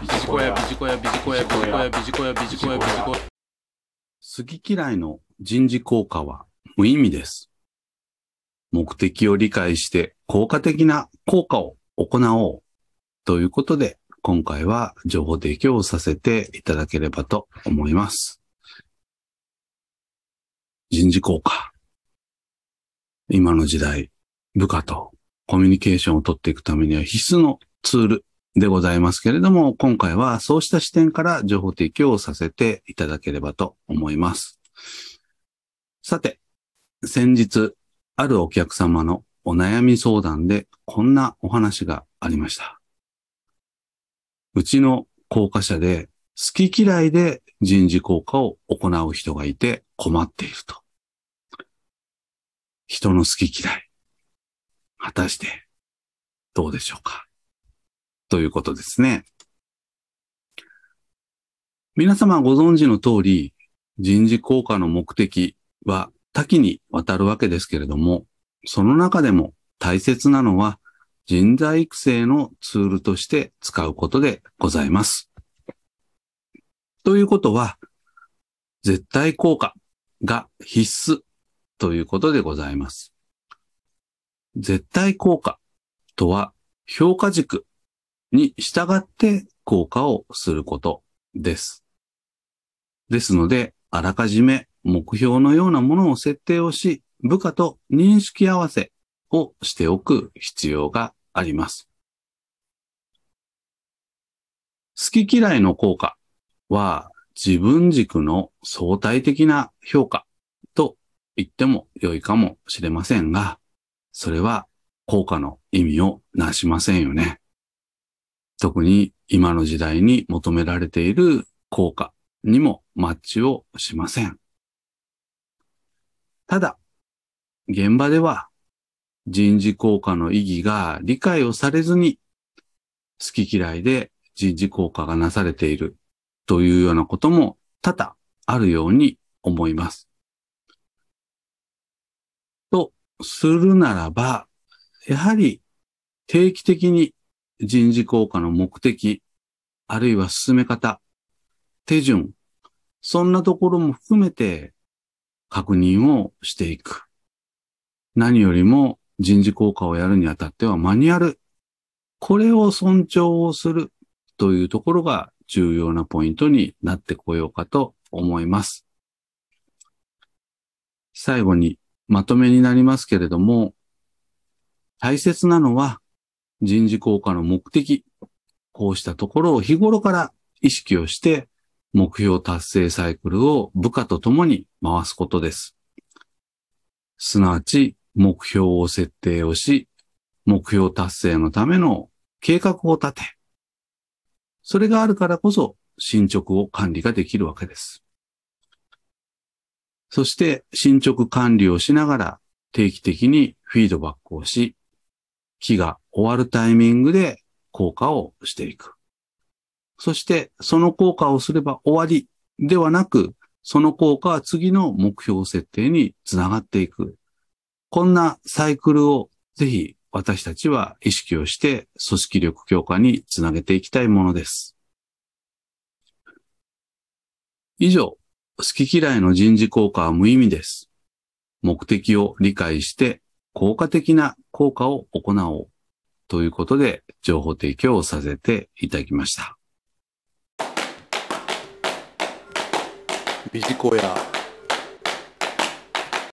ビジコヤ、ビジコヤ、ビジコヤ、ビジコヤ、ビジコヤ、ビジコヤ、ビジコヤ。好き嫌いの人事効果は無意味です。目的を理解して効果的な効果を行おうということで、今回は情報提供をさせていただければと思います。人事効果。今の時代、部下とコミュニケーションを取っていくためには必須のツールでございますけれども、今回はそうした視点から情報提供をさせていただければと思います。さて、先日、あるお客様のお悩み相談でこんなお話がありました。うちの効果者で好き嫌いで人事効果を行う人がいて困っていると。人の好き嫌い。果たしてどうでしょうか？ということですね。皆様ご存知の通り、人事効果の目的は多岐にわたるわけですけれども、その中でも大切なのは人材育成のツールとして使うことでございます。ということは、絶対効果が必須ということでございます。絶対効果とは評価軸に従って効果をすることです。ですので、あらかじめ目標のようなものを設定をし、部下と認識合わせをしておく必要があります。好き嫌いの効果は自分軸の相対的な評価と言っても良いかもしれませんが、それは効果の意味をなしませんよね。特に今の時代に求められている効果にもマッチをしません。ただ、現場では人事効果の意義が理解をされずに好き嫌いで人事効果がなされているというようなことも多々あるように思います。とするならば、やはり定期的に人事効果の目的、あるいは進め方、手順、そんなところも含めて確認をしていく。何よりも人事効果をやるにあたってはマニュアル。これを尊重をするというところが重要なポイントになってこようかと思います。最後にまとめになりますけれども、大切なのは人事効果の目的。こうしたところを日頃から意識をして目標達成サイクルを部下と共に回すことです。すなわち目標を設定をし、目標達成のための計画を立て、それがあるからこそ進捗を管理ができるわけです。そして進捗管理をしながら定期的にフィードバックをし、期が終わるタイミングで効果をしていく。そしてその効果をすれば終わりではなく、その効果は次の目標設定につながっていく。こんなサイクルをぜひ私たちは意識をして組織力強化につなげていきたいものです。以上、好き嫌いの人事効果は無意味です。目的を理解して効果的な効果を行おうということで情報提供をさせていただきました。ビジコヤ。